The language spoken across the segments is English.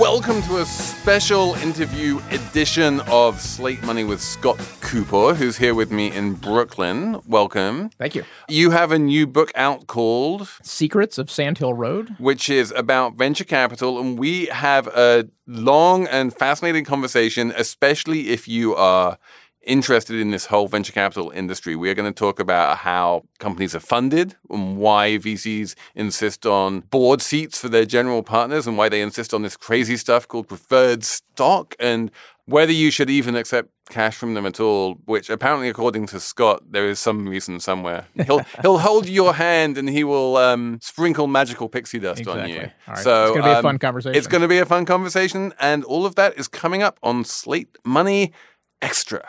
Welcome to a special interview edition of Slate Money with Scott Kupor, who's here with me in Brooklyn. Welcome. Thank you. You have a new book out called Secrets of Sand Hill Road, which is about venture capital. And we have a long and fascinating conversation, especially if you are interested in this whole venture capital industry. We are going to talk about how companies are funded and why VCs insist on board seats for their general partners and why they insist on this crazy stuff called preferred stock and whether you should even accept cash from them at all, which apparently, according to Scott, there is some reason somewhere. He'll he'll hold your hand and he will um, sprinkle magical pixie dust exactly. on you. Right. So it's going to be um, a fun conversation. It's going to be a fun conversation, and all of that is coming up on Slate Money Extra.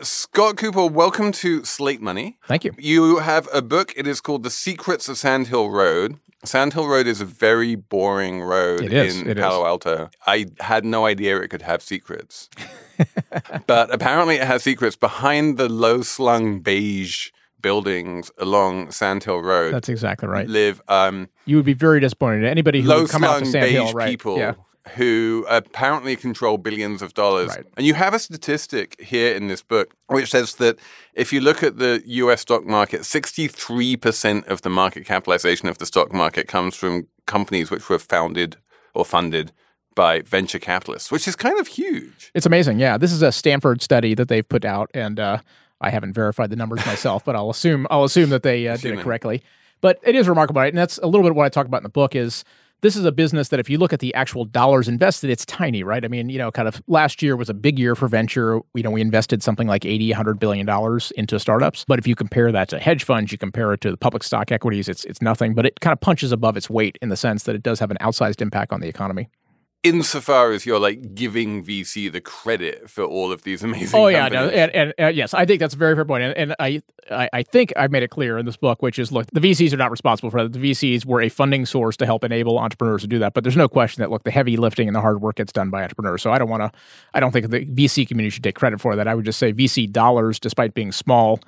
Scott Kupor, welcome to Slate Money. Thank you. You have a book. It is called The Secrets of Sand Hill Road. Sand Hill Road is a very boring road it is, in it Palo is. Alto. I had no idea it could have secrets. but apparently it has secrets behind the low slung beige buildings along Sand Hill Road. That's exactly right. Live um, you would be very disappointed. Anybody who low come out to Sand Hill, right? people Yeah. Who apparently control billions of dollars. Right. And you have a statistic here in this book which says that if you look at the US stock market, 63% of the market capitalization of the stock market comes from companies which were founded or funded by venture capitalists, which is kind of huge. It's amazing. Yeah, this is a Stanford study that they've put out, and uh, I haven't verified the numbers myself, but I'll assume I'll assume that they uh, did it correctly. But it is remarkable, right? And that's a little bit what I talk about in the book. Is this is a business that if you look at the actual dollars invested, it's tiny, right? I mean, you know, kind of last year was a big year for venture. You know, we invested something like 80, 100 billion dollars into startups. But if you compare that to hedge funds, you compare it to the public stock equities, it's it's nothing. But it kind of punches above its weight in the sense that it does have an outsized impact on the economy. Insofar as you're like giving VC the credit for all of these amazing Oh yeah, no, companies. and, and uh, yes, I think that's a very fair point, and, and I, I I think I've made it clear in this book, which is look, the VCs are not responsible for that. The VCs were a funding source to help enable entrepreneurs to do that, but there's no question that look, the heavy lifting and the hard work gets done by entrepreneurs. So I don't want to, I don't think the VC community should take credit for that. I would just say VC dollars, despite being small,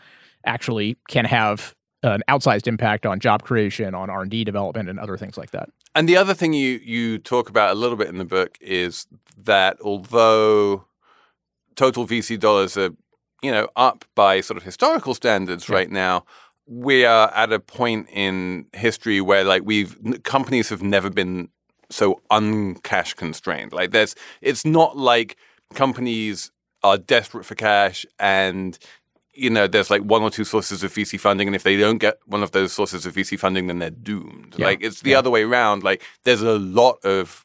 actually can have an outsized impact on job creation, on R and D development, and other things like that. And the other thing you you talk about a little bit in the book is that although total VC dollars are you know up by sort of historical standards right now, we are at a point in history where like we've companies have never been so uncash constrained. Like there's it's not like companies are desperate for cash and you know, there's like one or two sources of VC funding, and if they don't get one of those sources of VC funding, then they're doomed. Yeah. Like it's the other way around. Like there's a lot of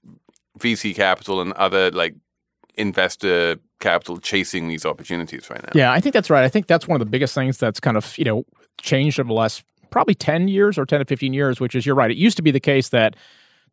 VC capital and other like investor capital chasing these opportunities right now. Yeah, I think that's right. I think that's one of the biggest things that's kind of, you know, changed over the last probably 10 years or 10 to 15 years, which is you're right. It used to be the case that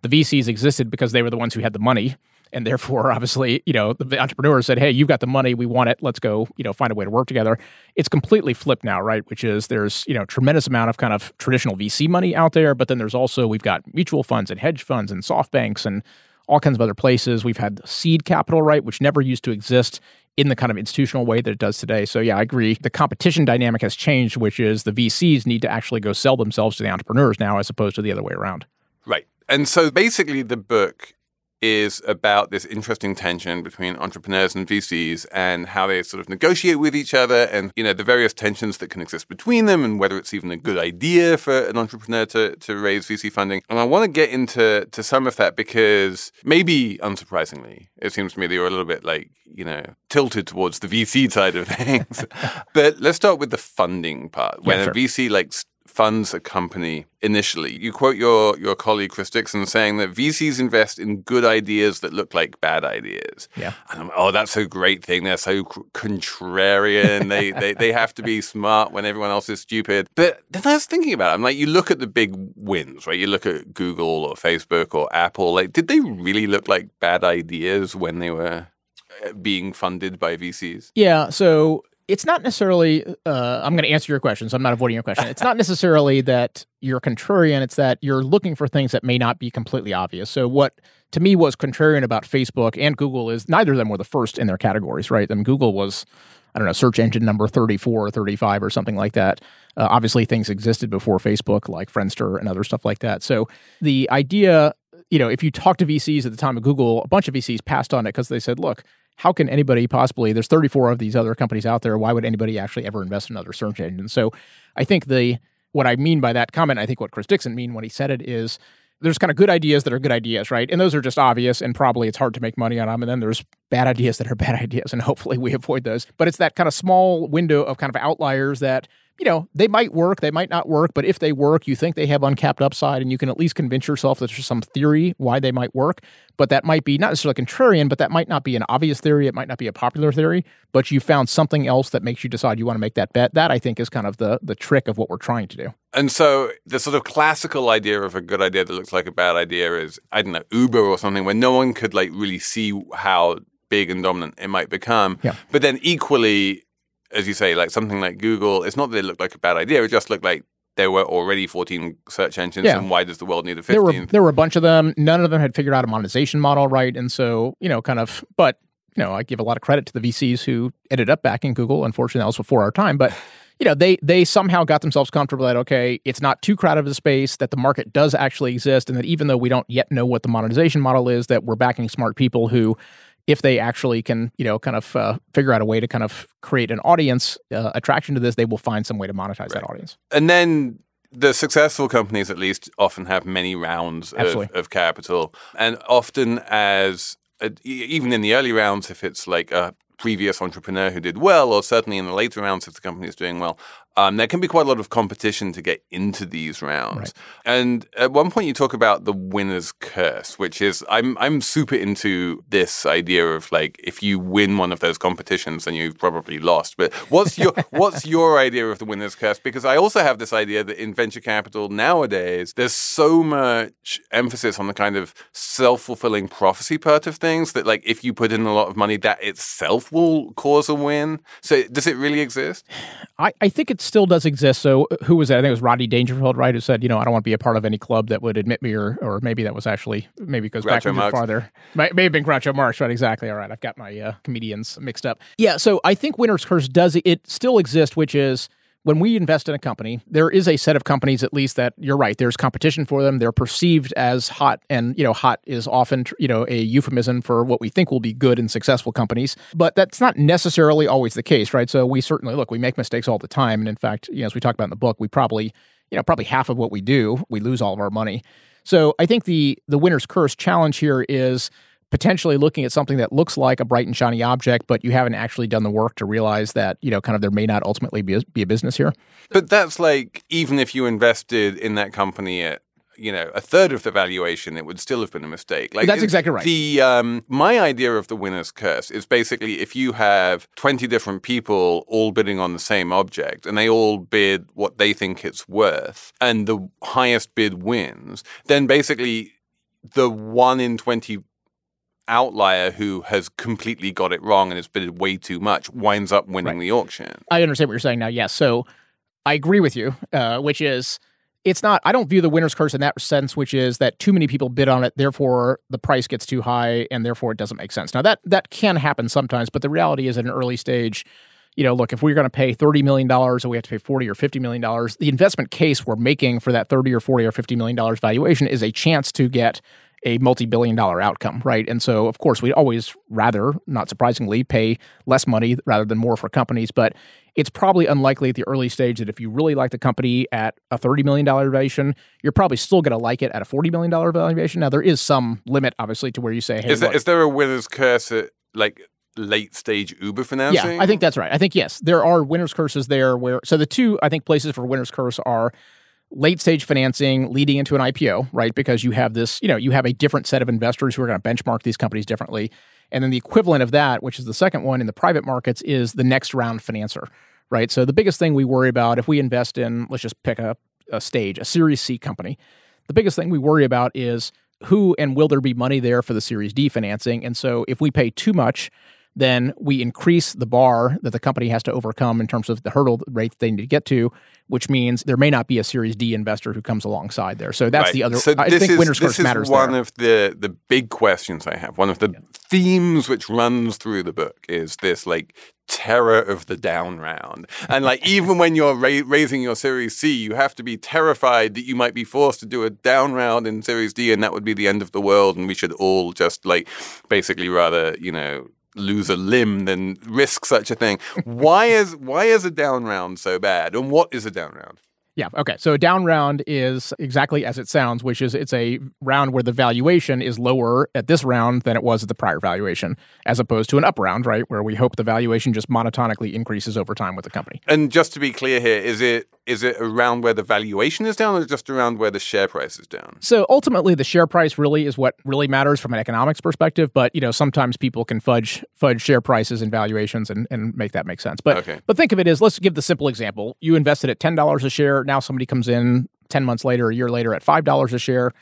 the VCs existed because they were the ones who had the money. And therefore, obviously, you know, the entrepreneurs said, hey, you've got the money. We want it. Let's go, you know, find a way to work together. It's completely flipped now, right? Which is there's, you know, tremendous amount of kind of traditional VC money out there. But then there's also, we've got mutual funds and hedge funds and SoftBanks and all kinds of other places. We've had seed capital, right, which never used to exist in the kind of institutional way that it does today. So yeah, I agree. The competition dynamic has changed, which is the VCs need to actually go sell themselves to the entrepreneurs now as opposed to the other way around. Right. And so basically, the book is about this interesting tension between entrepreneurs and VCs and how they sort of negotiate with each other and you know the various tensions that can exist between them and whether it's even a good idea for an entrepreneur to, to raise VC funding. And I want to get into to some of that because maybe unsurprisingly, it seems to me that you're a little bit like, you know, tilted towards the VC side of things. but let's start with the funding part. When sure. a VC like funds a company initially. You quote your, your colleague Chris Dixon saying that VCs invest in good ideas that look like bad ideas. Yeah. And I'm, oh, that's a great thing. They're so contrarian. they, they they have to be smart when everyone else is stupid. But then I was thinking about it. I'm like, you look at the big wins, right? You look at Google or Facebook or Apple. Like, did they really look like bad ideas when they were uh, being funded by VCs? Yeah. So it's not necessarily, uh, I'm going to answer your question, so I'm not avoiding your question. It's not necessarily that you're contrarian, it's that you're looking for things that may not be completely obvious. So, what to me was contrarian about Facebook and Google is neither of them were the first in their categories, right? I mean, Google was, I don't know, search engine number 34 or 35 or something like that. Uh, obviously, things existed before Facebook, like Friendster and other stuff like that. So, the idea, you know, if you talk to VCs at the time of Google, a bunch of VCs passed on it because they said, look, how can anybody possibly there's 34 of these other companies out there why would anybody actually ever invest in another search engine? So i think the what i mean by that comment i think what chris dixon mean when he said it is there's kind of good ideas that are good ideas right? And those are just obvious and probably it's hard to make money on them and then there's bad ideas that are bad ideas and hopefully we avoid those. But it's that kind of small window of kind of outliers that you know, they might work, they might not work, but if they work, you think they have uncapped upside and you can at least convince yourself that there's some theory why they might work. But that might be not necessarily contrarian, but that might not be an obvious theory. It might not be a popular theory, but you found something else that makes you decide you want to make that bet. That I think is kind of the the trick of what we're trying to do. And so the sort of classical idea of a good idea that looks like a bad idea is, I don't know, Uber or something where no one could like really see how big and dominant it might become. Yeah. But then equally, as you say, like something like Google, it's not that it looked like a bad idea. It just looked like there were already 14 search engines. Yeah. And why does the world need a 15th? There were there were a bunch of them. None of them had figured out a monetization model right, and so you know, kind of. But you know, I give a lot of credit to the VCs who ended up backing Google. Unfortunately, that was before our time, but. You know, they they somehow got themselves comfortable that okay, it's not too crowded of a space, that the market does actually exist, and that even though we don't yet know what the monetization model is, that we're backing smart people who if they actually can, you know, kind of uh, figure out a way to kind of create an audience uh, attraction to this, they will find some way to monetize that audience. And then the successful companies, at least, often have many rounds of, of capital. And often, as uh, even in the early rounds, if it's like a previous entrepreneur who did well, or certainly in the later rounds, if the company is doing well, um, there can be quite a lot of competition to get into these rounds. Right. And at one point, you talk about the winner's curse, which is I'm I'm super into this idea of like if you win one of those competitions, then you've probably lost. But what's your what's your idea of the winner's curse? Because I also have this idea that in venture capital nowadays, there's so much emphasis on the kind of self fulfilling prophecy part of things that like if you put in a lot of money, that itself will cause a win. So does it really exist? I, I think it still does exist. So uh, who was that? I think it was Rodney Dangerfield, right? Who said, you know, I don't want to be a part of any club that would admit me, or or maybe that was actually maybe it goes back Groucho a bit farther. Might, may have been Groucho Marx, right? Exactly. All right, I've got my uh, comedians mixed up. Yeah. So I think winner's curse does it still exist, which is when we invest in a company, there is a set of companies at least that you're right. There's competition for them. They're perceived as hot, and you know, hot is often you know a euphemism for what we think will be good and successful companies. But that's not necessarily always the case, right? So we certainly look, we make mistakes all the time, and in fact, you know, as we talk about in the book, we probably you know probably half of what we do, we lose all of our money. So I think the the winner's curse challenge here is potentially looking at something that looks like a bright and shiny object, but you haven't actually done the work to realize that, you know, kind of there may not ultimately be a, be a business here. But that's like even if you invested in that company at you know a third of the valuation, it would still have been a mistake. Like That's exactly right. The um, my idea of the winner's curse is basically if you have twenty different people all bidding on the same object and they all bid what they think it's worth, and the highest bid wins, then basically the one in twenty outlier who has completely got it wrong and has bid way too much winds up winning Right. the auction. I understand what you're saying now. Yes. So I agree with you, uh, which is it's not, I don't view the winner's curse in that sense, which is that too many people bid on it, therefore the price gets too high and therefore it doesn't make sense. Now that, that can happen sometimes, but the reality is at an early stage, you know, look, if we're going to pay $30 million and we have to pay 40 or $50 million, the investment case we're making for that 30 or 40 or $50 million valuation is a chance to get a multi-billion dollar outcome, right? And so, of course, we'd always rather, not surprisingly, pay less money rather than more for companies. But it's probably unlikely at the early stage that if you really like the company at a $30 million valuation, you're probably still going to like it at a $40 million valuation. Now, there is some limit, obviously, to where you say, hey, Is there, look, is there a winner's curse at like late stage Uber financing? yeah, I think that's right. I think yes, there are winners curses there. Where so the two I think places for winners curse are late stage financing leading into an IPO, right? Because you have this, you know, you have a different set of investors who are going to benchmark these companies differently. And then the equivalent of that, which is the second one in the private markets, is the next round financer, right? So the biggest thing we worry about if we invest in, let's just pick a, a stage, a Series C company, the biggest thing we worry about is who and will there be money there for the Series D financing? And so if we pay too much, then we increase the bar that the company has to overcome in terms of the hurdle rate they need to get to, which means there may not be a Series D investor who comes alongside there. So that's Right. the other. So I this think is, winner's this curse is matters one there. of the the big questions I have. One of the themes which runs through the book is this like terror of the down round. And like even when you're ra- raising your Series C, you have to be terrified that you might be forced to do a down round in Series D, and that would be the end of the world, and we should all just like basically rather you know lose a limb than risk such a thing. why is why is a down round so bad, and what is a down round? Yeah. Okay. So a down round is exactly as it sounds, which is it's a round where the valuation is lower at this round than it was at the prior valuation, as opposed to an up round, right, where we hope the valuation just monotonically increases over time with the company. And just to be clear here, is it is it around where the valuation is down, or just around where the share price is down? So ultimately, the share price really is what really matters from an economics perspective. But you know, sometimes people can fudge fudge share prices and valuations and, and make that make sense. But Okay. but think of it as let's give the simple example: you invested at ten dollars a share. Now somebody comes in ten months later, a year later, at five dollars a share.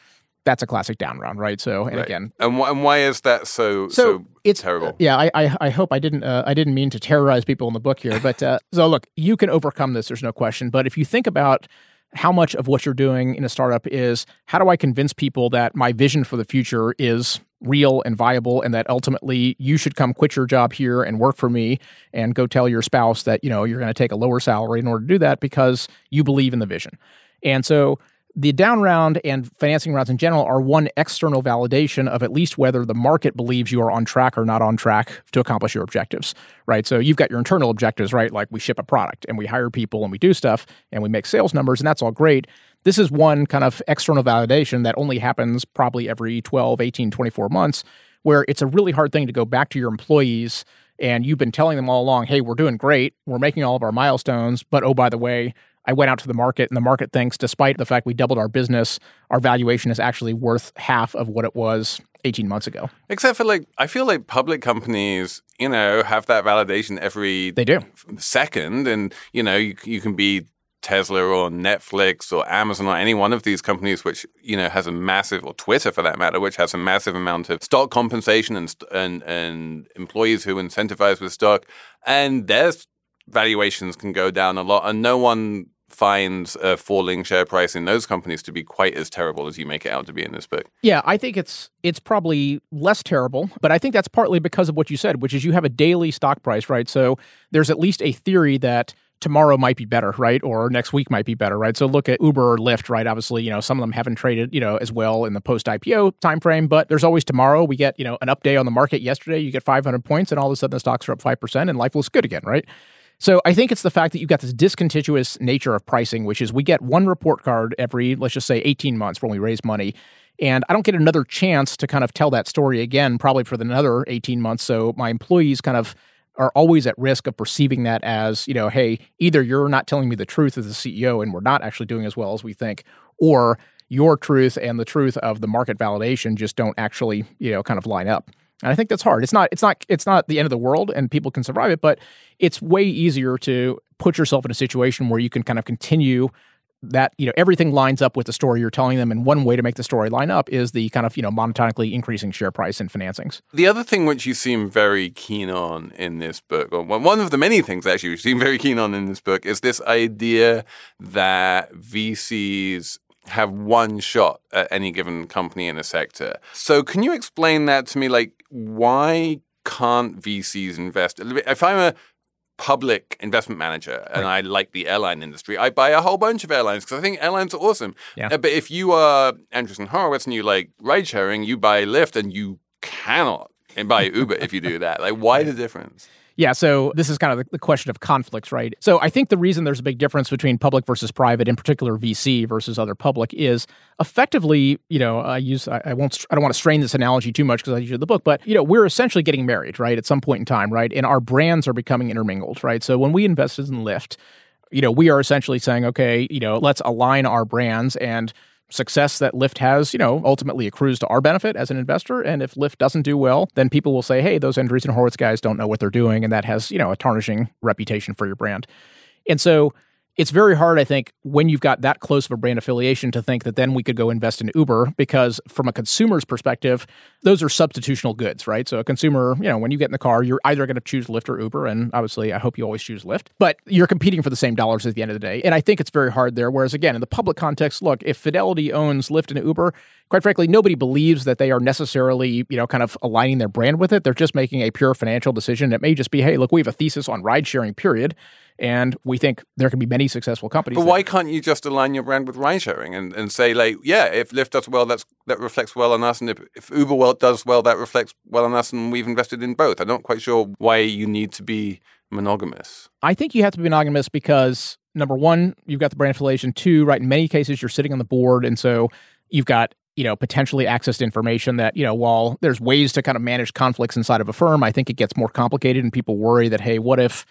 That's a classic down round, right? So and Right. again, and, wh- and why is that so so, so, it's terrible? Yeah, I, I I hope I didn't uh, I didn't mean to terrorize people in the book here, but uh, so look, you can overcome this. There's no question. But if you think about how much of what you're doing in a startup is how do I convince people that my vision for the future is real and viable and that ultimately you should come quit your job here and work for me and go tell your spouse that you know you're going to take a lower salary in order to do that because you believe in the vision. And so the down round and financing rounds in general are one external validation of at least whether the market believes you are on track or not on track to accomplish your objectives, right? So you've got your internal objectives, right? Like we ship a product and we hire people and we do stuff and we make sales numbers and that's all great. This is one kind of external validation that only happens probably every 12, 18, 24 months, where it's a really hard thing to go back to your employees and you've been telling them all along, hey, we're doing great, we're making all of our milestones, but oh, by the way, I went out to the market and the market thinks, despite the fact we doubled our business, our valuation is actually worth half of what it was 18 months ago. Except for like, I feel like public companies, you know, have that validation every They do. second, and you know, you you can be Tesla or Netflix or Amazon or any one of these companies which you know has a massive or Twitter for that matter which has a massive amount of stock compensation and and and employees who incentivize with stock and their valuations can go down a lot and no one finds a falling share price in those companies to be quite as terrible as you make it out to be in this book. Yeah, I think it's it's probably less terrible, but I think that's partly because of what you said, which is you have a daily stock price, right? So there's at least a theory that tomorrow might be better, right? Or next week might be better, right? So look at Uber or Lyft, right? Obviously, you know, some of them haven't traded, you know, as well in the post IPO timeframe, but there's always tomorrow. We get, you know, an update on the market yesterday, you get 500 points and all of a sudden the stocks are up 5% and life looks good again, right? So I think it's the fact that you've got this discontinuous nature of pricing, which is we get one report card every, let's just say 18 months when we raise money. And I don't get another chance to kind of tell that story again, probably for another 18 months. So my employees kind of are always at risk of perceiving that as, you know, hey, either you're not telling me the truth as the CEO and we're not actually doing as well as we think, or your truth and the truth of the market validation just don't actually, you know, kind of line up. And I think that's hard. It's not it's not it's not the end of the world and people can survive it, but it's way easier to put yourself in a situation where you can kind of continue that, you know, everything lines up with the story you're telling them. And one way to make the story line up is the kind of, you know, monotonically increasing share price and financings. The other thing which you seem very keen on in this book, or one one of the many things actually you seem very keen on in this book, is this idea that VCs have one shot at any given company in a sector. So can you explain that to me? Like, why can't VCs invest? If I'm a public investment manager and I like the airline industry, I buy a whole bunch of airlines because I think airlines are awesome. Yeah. Uh, But if you are Andreessen Horowitz and you like ride sharing, you buy Lyft and you cannot and buy Uber if you do that. Like, why the difference? Yeah, so this is kind of the, question of conflicts, right? So I think the reason there's a big difference between public versus private, in particular VC versus other public, is effectively, you know, I use I, I won't I don't want to strain this analogy too much because I use the book, but you know, we're essentially getting married, right, at some point in time, right? And our brands are becoming intermingled, right? So when we invested in Lyft, You know, we are essentially saying, okay, you know, let's align our brands and success that Lyft has, you know, ultimately accrues to our benefit as an investor. And if Lyft doesn't do well, then people will say, hey, those Andreessen Horowitz guys don't know what they're doing. And that has, you know, a tarnishing reputation for your brand. And so it's very hard, I think, when you've got that close of a brand affiliation to think that then we could go invest in Uber because from a consumer's perspective, those are substitutional goods, right? So a consumer, you know, when you get in the car, you're either going to choose Lyft or Uber. And obviously, I hope you always choose Lyft, but you're competing for the same dollars at the end of the day. And I think it's very hard there. Whereas again, in the public context, look, if Fidelity owns Lyft and Uber, quite frankly, nobody believes that they are necessarily, you know, kind of aligning their brand with it. They're just making a pure financial decision. It may just be, hey, look, we have a thesis on ride sharing, period. And we think there can be many successful companies. But that- why can't you just align your brand with ride sharing and, and say like, yeah, if Lyft does well, that's that reflects well on us, and if, if Uber well does well, that reflects well on us, and we've invested in both. I'm not quite sure why you need to be monogamous. I think you have to be monogamous because number one, you've got the brand affiliation. Two, right, in many cases, you're sitting on the board, and so you've got you know potentially access to information that you know while there's ways to kind of manage conflicts inside of a firm, I think it gets more complicated, and people worry that hey, what if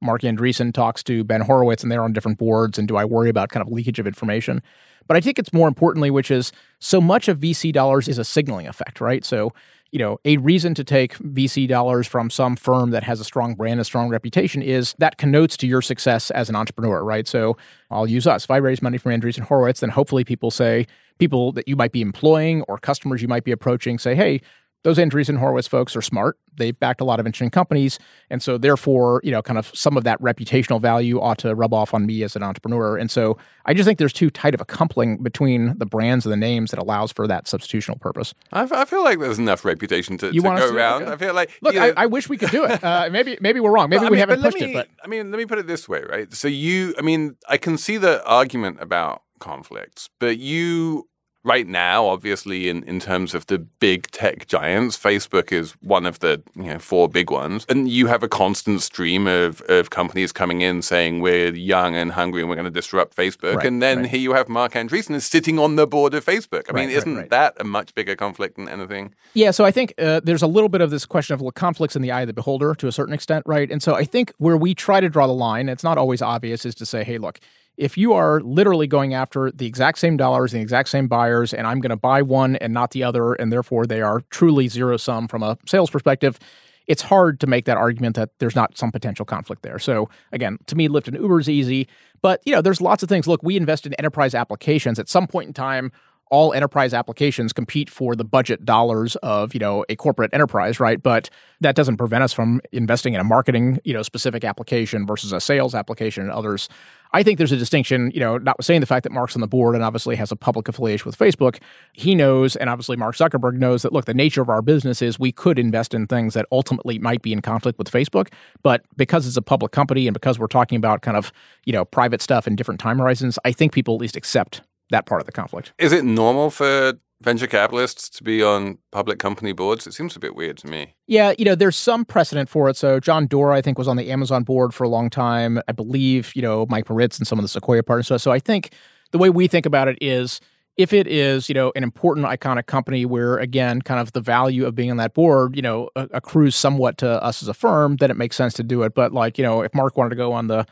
Marc Andreessen talks to Ben Horowitz and they're on different boards, and do I worry about kind of leakage of information? But I think it's more importantly, which is so much of VC dollars is a signaling effect, right? So you know, a reason to take VC dollars from some firm that has a strong brand, a strong reputation is that connotes to your success as an entrepreneur, right? So I'll use us. If I raise money from Andreessen Horowitz, then hopefully people say, people that you might be employing or customers you might be approaching say, hey, those Andreessen Horowitz folks are smart. They've backed a lot of interesting companies. And so therefore, you know, kind of some of that reputational value ought to rub off on me as an entrepreneur. And so I just think there's too tight of a coupling between the brands and the names that allows for that substitutional purpose. I, I feel like there's enough reputation to, You to want go to? around. Okay. I feel like Look, you know, I, I wish we could do it. Uh, maybe maybe we're wrong. Maybe we mean, haven't pushed me- it, but I mean, let me put it this way, right? So you, I mean, I can see the argument about conflicts, but you, right now, obviously, in, in terms of the big tech giants, Facebook is one of the you know four big ones, and you have a constant stream of of companies coming in saying we're young and hungry and we're going to disrupt Facebook, Right, and then right. here you have Marc Andreessen is sitting on the board of Facebook. I Right, mean, isn't that a much bigger conflict than anything? Yeah, so I think uh, there's a little bit of this question of well, conflicts in the eye of the beholder to a certain extent, right? And so I think where we try to draw the line, it's not always obvious, is to say, hey, look, if you are literally going after the exact same dollars, the exact same buyers, and I'm going to buy one and not the other, and therefore they are truly zero sum from a sales perspective, it's hard to make that argument that there's not some potential conflict there. So again, to me, Lyft and Uber is easy, but you know, there's lots of things. Look, we invest in enterprise applications. At some point in time, all enterprise applications compete for the budget dollars of you know a corporate enterprise right but that doesn't prevent us from investing in a marketing you know specific application versus a sales application and others i think there's a distinction you know notwithstanding the fact that marc's on the board and obviously has a public affiliation with facebook he knows and obviously mark zuckerberg knows that look the nature of our business is we could invest in things that ultimately might be in conflict with facebook but because it's a public company and because we're talking about kind of you know private stuff in different time horizons i think people at least accept that part of the conflict. Is it normal for venture capitalists to be on public company boards? It seems a bit weird to me. Yeah, you know, there's some precedent for it. So John Doerr, I think, was on the Amazon board for a long time. I believe, you know, Mike Moritz and some of the Sequoia partners. So, so I think the way we think about it is if it is, you know, an important iconic company where, again, kind of the value of being on that board, you know, accrues somewhat to us as a firm, then it makes sense to do it. But like, you know, if Marc wanted to go on the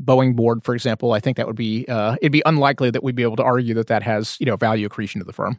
Boeing board, for example, I think that would be uh, it'd be unlikely that we'd be able to argue that that has you know value accretion to the firm.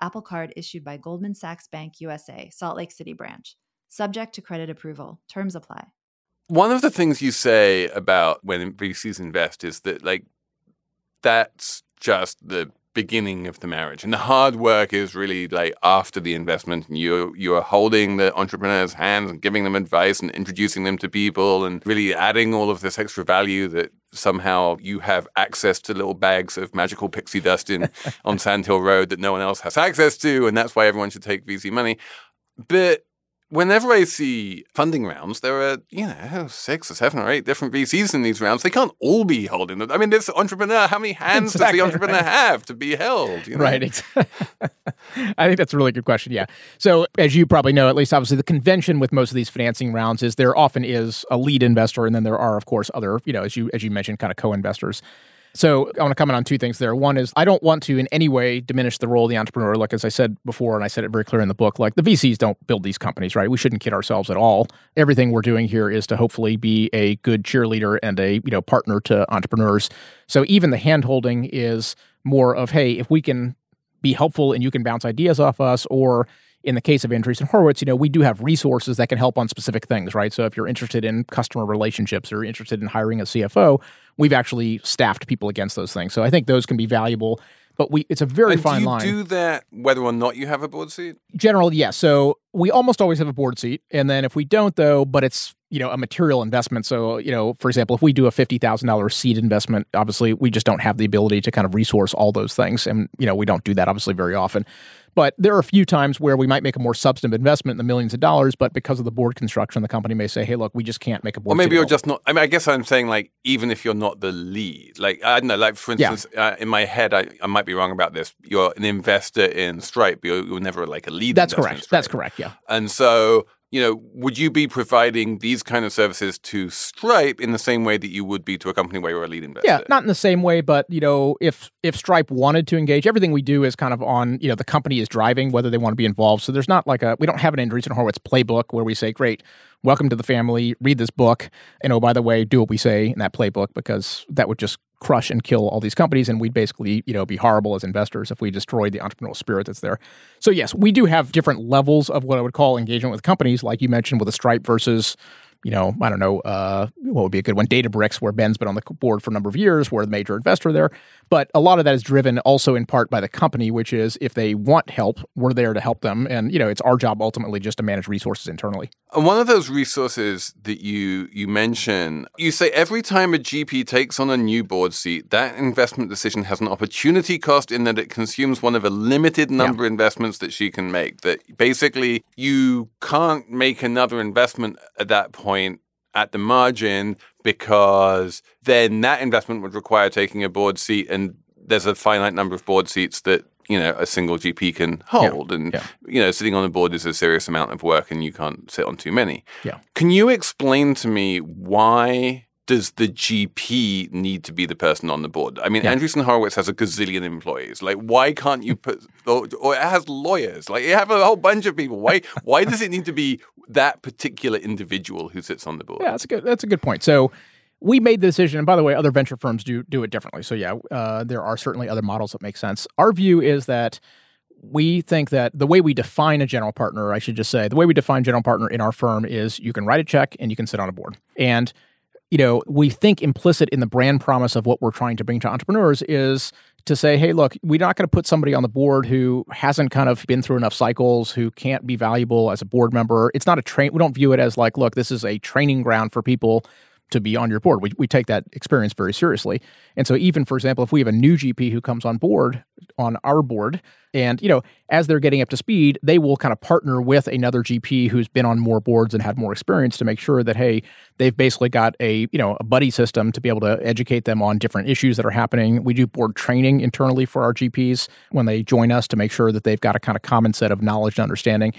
Apple Card issued by Goldman Sachs Bank USA, Salt Lake City branch. Subject to credit approval. Terms apply. One of the things you say about when VCs invest is that like that's just the beginning of the marriage. And the hard work is really like after the investment. And you you are holding the entrepreneur's hands and giving them advice and introducing them to people and really adding all of this extra value that somehow you have access to little bags of magical pixie dust in on Sand Hill Road that no one else has access to and that's why everyone should take VC money. But whenever I see funding rounds, there are, you know, six or seven or eight different VCs in these rounds. They can't all be holding them. I mean, this entrepreneur, how many hands Exactly does the entrepreneur right. have to be held? you know? Right. Exactly. I think that's a really good question. Yeah. So, as you probably know, at least obviously the convention with most of these financing rounds is there often is a lead investor, and then there are, of course, other, you know, as you as you mentioned, kind of co-investors. So I want to comment on two things there. One is I don't want to in any way diminish the role of the entrepreneur. Like as I said before, and I said it very clear in the book, like the VCs don't build these companies, right? We shouldn't kid ourselves at all. Everything we're doing here is to hopefully be a good cheerleader and a you know partner to entrepreneurs. So even the handholding is more of, hey, if we can be helpful and you can bounce ideas off us or in the case of Andreessen Horowitz, you know, we do have resources that can help on specific things, right? So if you're interested in customer relationships or interested in hiring a CFO, we've actually staffed people against those things. So I think those can be valuable, but we it's a very And do fine you line. do that whether or not you have a board seat? General, yes. So we almost always have a board seat, and then if we don't, though, but it's you know a material investment. So you know, for example, if we do a fifty thousand dollars seed investment, obviously we just don't have the ability to kind of resource all those things, and you know we don't do that obviously very often. But there are a few times where we might make a more substantive investment in the millions of dollars, but because of the board construction, the company may say, "Hey, look, we just can't make a board." Or maybe you're just not. I mean, I guess I'm saying like even if you're not the lead, like I don't know, like for Yeah. instance, uh, in my head, I, I might be wrong about this. You're an investor in Stripe. You're, you're never like a lead. That's correct. That's correct. Yeah. And so, you know, would you be providing these kind of services to Stripe in the same way that you would be to a company where you're a lead investor? Yeah, not in the same way, but you know, if if Stripe wanted to engage, everything we do is kind of on you know the company is driving whether they want to be involved. So there's not like a we don't have an Andreessen Horowitz playbook where we say, great, welcome to the family, read this book, and oh by the way, do what we say in that playbook because that would just crush and kill all these companies, and we'd basically you know be horrible as investors if we destroyed the entrepreneurial spirit that's there. So yes, we do have different levels of what I would call engagement with companies, like you mentioned with a Stripe versus you know, I don't know, uh, what would be a good one? Databricks, where Ben's been on the board for a number of years, we're the major investor there. But a lot of that is driven also in part by the company, which is if they want help, we're there to help them. And, you know, it's our job ultimately just to manage resources internally. And one of those resources that you you mention, you say every time a GP takes on a new board seat, that investment decision has an opportunity cost in that it consumes one of a limited number of investments that she can make. That basically you can't make another investment at that point at the margin because then that investment would require taking a board seat and there's a finite number of board seats that you know a single GP can hold and yeah. you know sitting on a board is a serious amount of work and you can't sit on too many. Yeah. Can you explain to me why does the GP need to be the person on the board? I mean, Yeah. Andreessen Horowitz has a gazillion employees. Like, why can't you put, or, or it has lawyers? Like, you have a whole bunch of people. Why, why does it need to be that particular individual who sits on the board? Yeah, that's a good. That's a good point. So we made the decision, and by the way, other venture firms do do it differently. So yeah, uh, there are certainly other models that make sense. Our view is that we think that the way we define a general partner, I should just say, the way we define general partner in our firm is you can write a check and you can sit on a board. And you know, we think implicit in the brand promise of what we're trying to bring to entrepreneurs is to say, hey, look, we're not going to put somebody on the board who hasn't kind of been through enough cycles, who can't be valuable as a board member. It's not a train. We don't view it as like, look, this is a training ground for people to be on your board. We, we take that experience very seriously. And so even for example, if we have a new GP who comes on board on our board and you know, as they're getting up to speed, they will kind of partner with another GP who's been on more boards and had more experience to make sure that hey, they've basically got a, you know, a buddy system to be able to educate them on different issues that are happening. We do board training internally for our GPs when they join us to make sure that they've got a kind of common set of knowledge and understanding.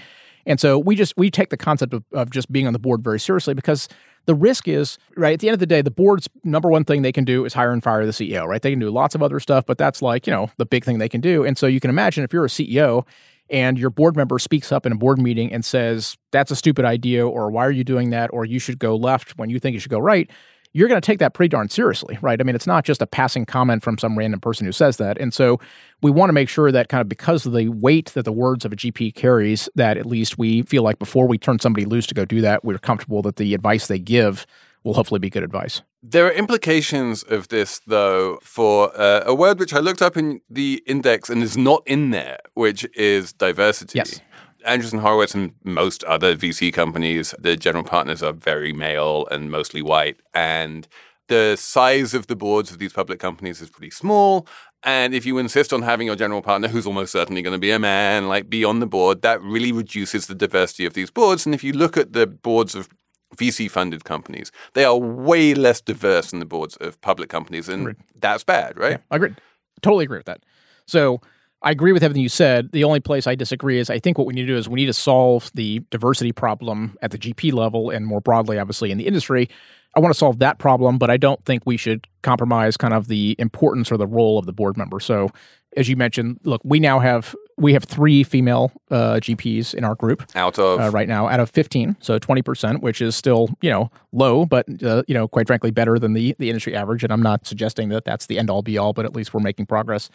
And so we just we take the concept of, of just being on the board very seriously because the risk is right at the end of the day, the board's number one thing they can do is hire and fire the CEO. Right? They can do lots of other stuff, but that's like you know the big thing they can do. And so you can imagine if you're a CEO and your board member speaks up in a board meeting and says that's a stupid idea, or why are you doing that, or you should go left when you think you should go right you're going to take that pretty darn seriously, right? I mean, it's not just a passing comment from some random person who says that. And so we want to make sure that kind of because of the weight that the words of a GP carries, that at least we feel like before we turn somebody loose to go do that, we're comfortable that the advice they give will hopefully be good advice. There are implications of this, though, for uh, a word which I looked up in the index and is not in there, which is diversity. Yes. Andreessen Horowitz and most other VC companies, the general partners are very male and mostly white. And the size of the boards of these public companies is pretty small. And if you insist on having your general partner, who's almost certainly going to be a man, like be on the board, that really reduces the diversity of these boards. And if you look at the boards of VC funded companies, they are way less diverse than the boards of public companies. And Agreed. that's bad, right? I agree. Totally agree with that. So I agree with everything you said. The only place I disagree is I think what we need to do is we need to solve the diversity problem at the GP level and more broadly, obviously, in the industry. I want to solve that problem, but I don't think we should compromise kind of the importance or the role of the board member. So, as you mentioned, look, we now have we have three female uh, GPs in our group Out of uh, right now out of 15 so 20% which is still you know low but uh, you know quite frankly better than the the industry average and i'm not suggesting that that's the end all be all but at least we're making progress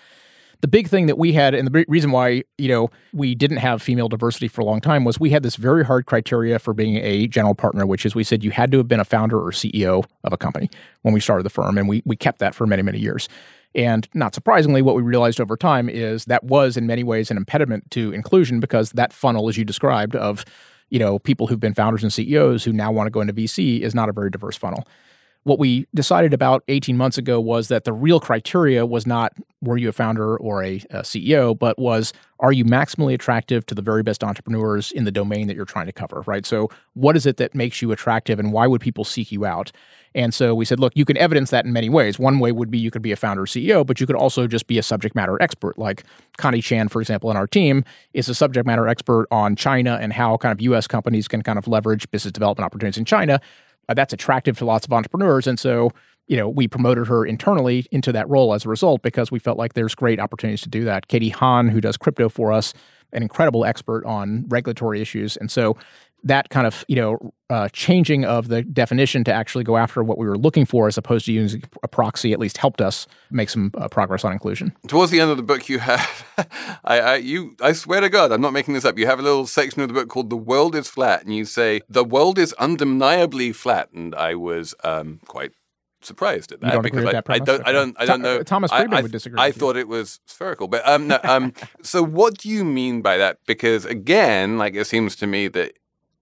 the big thing that we had and the reason why you know we didn't have female diversity for a long time was we had this very hard criteria for being a general partner which is we said you had to have been a founder or ceo of a company when we started the firm and we, we kept that for many many years and not surprisingly, what we realized over time is that was in many ways an impediment to inclusion because that funnel, as you described, of you know people who've been founders and CEOs who now want to go into VC is not a very diverse funnel. What we decided about 18 months ago was that the real criteria was not were you a founder or a, a CEO, but was are you maximally attractive to the very best entrepreneurs in the domain that you're trying to cover, right? So, what is it that makes you attractive and why would people seek you out? And so we said, look, you can evidence that in many ways. One way would be you could be a founder CEO, but you could also just be a subject matter expert. Like Connie Chan, for example, in our team, is a subject matter expert on China and how kind of US companies can kind of leverage business development opportunities in China. Uh, that's attractive to lots of entrepreneurs. And so, you know, we promoted her internally into that role as a result because we felt like there's great opportunities to do that. Katie Haun, who does crypto for us, an incredible expert on regulatory issues. And so that kind of you know uh, changing of the definition to actually go after what we were looking for as opposed to using a proxy at least helped us make some uh, progress on inclusion. Towards the end of the book you have I, I you i swear to god i'm not making this up. You have a little section of the book called the world is flat and you say the world is undeniably flat and i was um, quite surprised at that don't because I, that I don't I don't I don't know. Thomas Friedman I, would disagree I thought it was spherical but um no, um so what do you mean by that? Because again like it seems to me that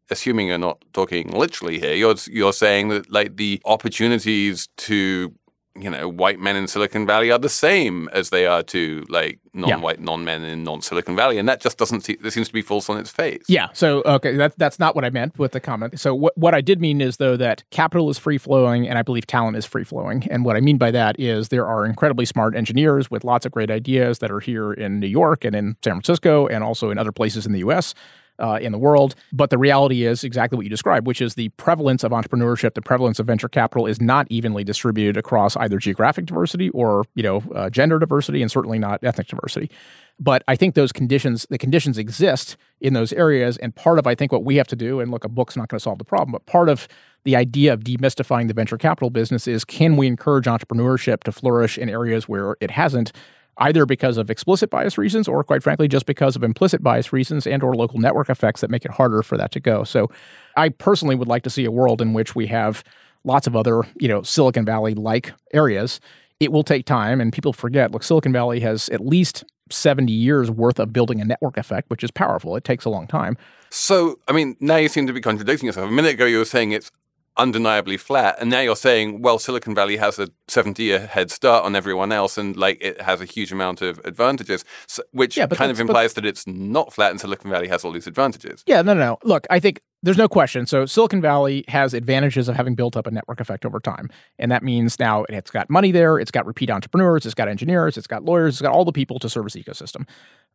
assuming you're not talking literally here you're you're saying that like the opportunities to you know white men in Silicon Valley are the same as they are to like non-white non-men in non-Silicon Valley and that just doesn't see, that seems to be false on its face. Yeah so okay that, that's not what i meant with the comment. So what, what i did mean is though that capital is free flowing and i believe talent is free flowing and what i mean by that is there are incredibly smart engineers with lots of great ideas that are here in new york and in san francisco and also in other places in the us uh, in the world. But the reality is exactly what you described, which is the prevalence of entrepreneurship, the prevalence of venture capital is not evenly distributed across either geographic diversity or you know uh, gender diversity, and certainly not ethnic diversity. But I think those conditions, the conditions exist in those areas, and part of I think what we have to do, and look, a book's not going to solve the problem, but part of the idea of demystifying the venture capital business is can we encourage entrepreneurship to flourish in areas where it hasn't either because of explicit bias reasons or quite frankly just because of implicit bias reasons and or local network effects that make it harder for that to go. So i personally would like to see a world in which we have lots of other you know silicon valley like areas. It will take time and people forget look silicon valley has at least 70 years worth of building a network effect which is powerful. It takes a long time. So, I mean, now you seem to be contradicting yourself. A minute ago, you were saying it's undeniably flat, and now you're saying, well, Silicon Valley has a 70 year head start on everyone else, and like it has a huge amount of advantages, so, which Yeah, kind of that's- but- implies that it's not flat, and Silicon Valley has all these advantages. Yeah, no, no, no. Look, I think there's no question. So Silicon Valley has advantages of having built up a network effect over time. And that means now it's got money there, it's got repeat entrepreneurs, it's got engineers, it's got lawyers, it's got all the people to service the ecosystem.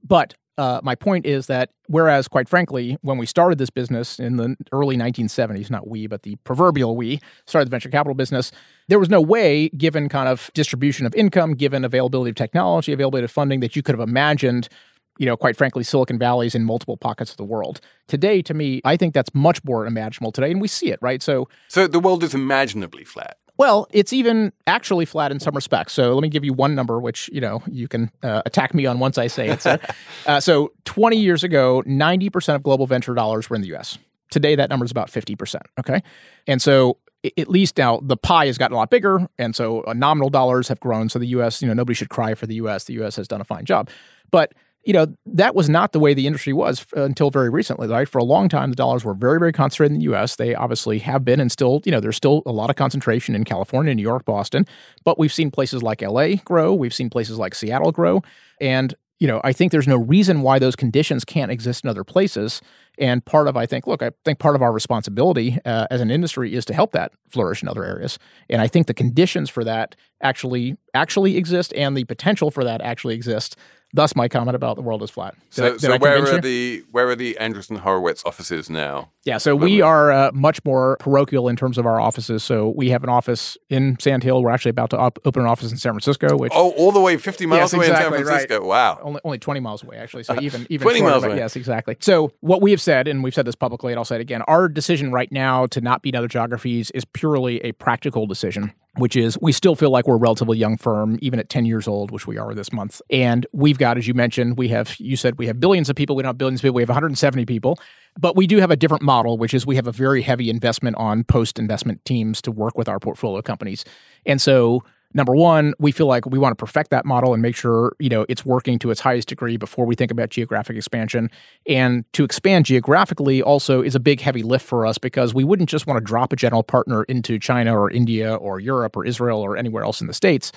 But uh, my point is that whereas, quite frankly, when we started this business in the early 1970s, not we, but the proverbial we started the venture capital business, there was no way, given kind of distribution of income, given availability of technology, availability of funding, that you could have imagined you know, quite frankly, Silicon Valley's in multiple pockets of the world. Today, to me, I think that's much more imaginable today, and we see it, right? So, So the world is imaginably flat. well, it's even actually flat in some respects. So, let me give you one number, which you know you can uh, attack me on once I say it. So, uh, so 20 years ago, 90% of global venture dollars were in the U.S. Today, that number is about 50%. Okay, and so at least now the pie has gotten a lot bigger, and so uh, nominal dollars have grown. So the U.S., you know, nobody should cry for the U.S. The U.S. has done a fine job, but you know, that was not the way the industry was f- until very recently, right? For a long time, the dollars were very, very concentrated in the US. They obviously have been and still, you know, there's still a lot of concentration in California, New York, Boston. But we've seen places like LA grow, we've seen places like Seattle grow. And you know, I think there's no reason why those conditions can't exist in other places. And part of, I think, look, I think part of our responsibility uh, as an industry is to help that flourish in other areas. And I think the conditions for that actually actually exist, and the potential for that actually exists. Thus, my comment about the world is flat. Did So, I- so where are you? the where are the Andreessen Horowitz offices now? Yeah, so we are uh, much more parochial in terms of our offices. So we have an office in Sand Hill. We're actually about to op- open an office in San Francisco, which Oh, all the way fifty miles Yes, away exactly, in San right. Francisco. Wow. only only 20 miles away actually so even even 20 shorter, miles away. yes exactly so what we have said and we've said this publicly and i'll say it again our decision right now to not be in other geographies is purely a practical decision which is we still feel like we're a relatively young firm even at 10 years old which we are this month. And we've got as you mentioned we have you said we have billions of people. We don't have billions of people. We have 170 people. But we do have a different model which is we have a very heavy investment on post investment teams to work with our portfolio companies. And so number one, we feel like we want to perfect that model and make sure you know it's working to its highest degree before we think about geographic expansion. And to expand geographically also is a big heavy lift for us because we wouldn't just want to drop a general partner into China or India or Europe or Israel or anywhere else in the states.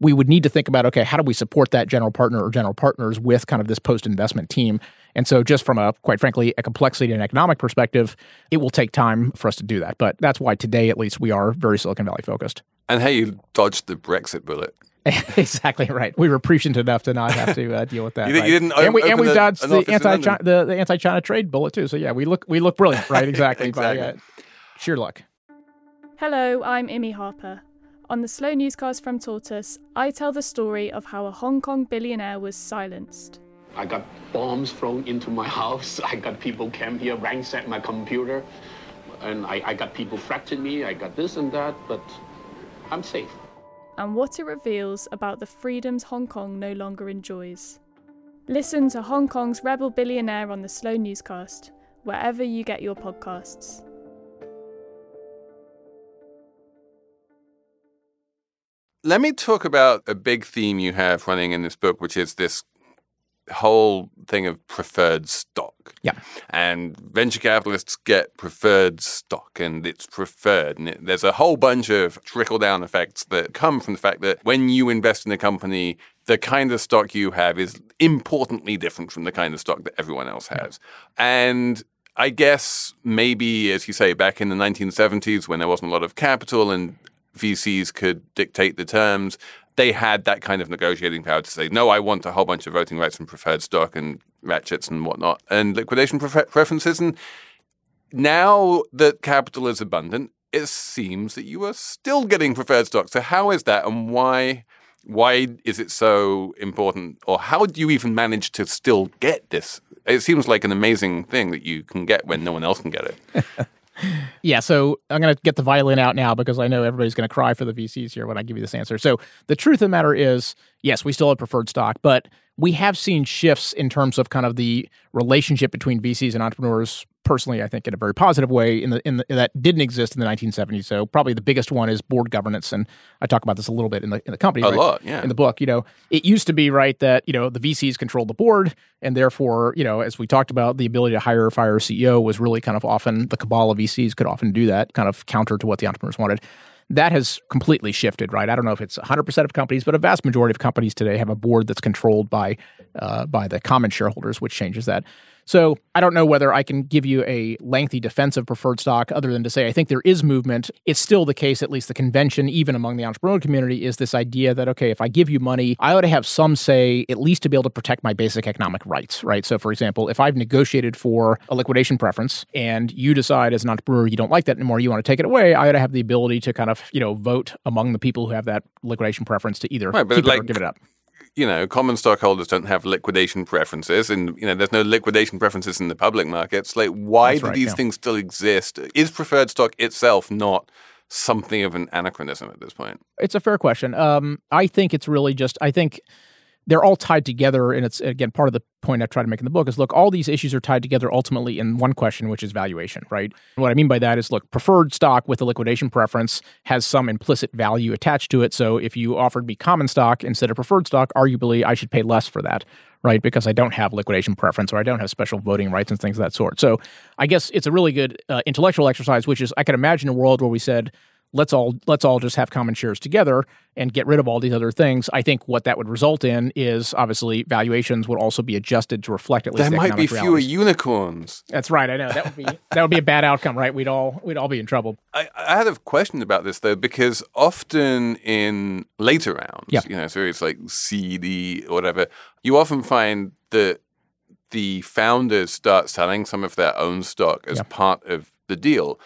We would need to think about okay, how do we support that general partner or general partners with kind of this post investment team? And so, just from a quite frankly, a complexity and economic perspective, it will take time for us to do that. But that's why today, at least, we are very Silicon Valley focused. And hey, you dodged the Brexit bullet. exactly right. We were prescient enough to not have to uh, deal with that. You didn't- right? you didn't and we and we a- dodged an the anti London. the, the anti China trade bullet too. So yeah, we look we look brilliant, right? Exactly. by, uh, sheer luck. Hello, I'm Imi Harper. On the Slow Newscast from Tortoise, I tell the story of how a Hong Kong billionaire was silenced. I got bombs thrown into my house. I got people came here, ransacked my computer. And I, I got people threatening me. I got this and that, but I'm safe. and what it reveals about the freedoms Hong Kong no longer enjoys. Listen to Hong Kong's rebel billionaire on the Slow Newscast, wherever you get your podcasts. Let me talk about a big theme you have running in this book, which is this whole thing of preferred stock. Yeah. And venture capitalists get preferred stock and it's preferred. And it, there's a whole bunch of trickle down effects that come from the fact that when you invest in a company, the kind of stock you have is importantly different from the kind of stock that everyone else has. And I guess maybe, as you say, back in the 1970s when there wasn't a lot of capital and VCs could dictate the terms, they had that kind of negotiating power to say, no, I want a whole bunch of voting rights and preferred stock and ratchets and whatnot and liquidation prefer- preferences. And now that capital is abundant, it seems that you are still getting preferred stock. So how is that and why? Why is it so important, or how do you even manage to still get this? It seems like an amazing thing that you can get when no one else can get it. Yeah, so I'm going to get the violin out now because I know everybody's going to cry for the VCs here when I give you this answer. So the truth of the matter is, yes, we still have preferred stock, but we have seen shifts in terms of kind of the relationship between VCs and entrepreneurs. Personally, I think in a very positive way in the in the, that didn't exist in the 1970s. So probably the biggest one is board governance, and I talk about this a little bit in the in the company. A right? lot, yeah. In the book, you know, it used to be right that you know the VCs controlled the board, and therefore, you know, as we talked about, the ability to hire or fire a CEO was really kind of often the cabal of VCs could often do that, kind of counter to what the entrepreneurs wanted. That has completely shifted, right? I don't know if it's 100% of companies, but a vast majority of companies today have a board that's controlled by uh, by the common shareholders, which changes that. So I don't know whether I can give you a lengthy defense of preferred stock other than to say I think there is movement. It's still the case, at least the convention, even among the entrepreneurial community, is this idea that, okay, if I give you money, I ought to have some say, at least to be able to protect my basic economic rights, right? So, for example, if I've negotiated for a liquidation preference and you decide as an entrepreneur you don't like that anymore, you want to take it away, I ought to have the ability to kind of, you know, vote among the people who have that liquidation preference to either Right, keep it or give it up. You know, common stockholders don't have liquidation preferences, and you know, there's no liquidation preferences in the public markets. Like, why That's do right, these yeah. things still exist? Is preferred stock itself not something of an anachronism at this point? It's a fair question. Um, I think it's really just. I think they're all tied together. And it's, again, part of the point I try to make in the book is look, all these issues are tied together ultimately in one question, which is valuation, right? And what I mean by that is look, preferred stock with a liquidation preference has some implicit value attached to it. So if you offered me common stock instead of preferred stock, arguably I should pay less for that, right? Because I don't have liquidation preference or I don't have special voting rights and things of that sort. So I guess it's a really good uh, intellectual exercise, which is I can imagine a world where we said, let's all let's all just have common shares together and get rid of all these other things. I think what that would result in is obviously valuations would also be adjusted to reflect at least There the might be fewer realities. unicorns. That's right. I know that would be that would be a bad outcome, right? We'd all we'd all be in trouble. I, I had a question about this though, because often in later rounds, Yeah. you know, so it's like C, D, or whatever, you often find that the founders start selling some of their own stock as Yeah. part of the deal.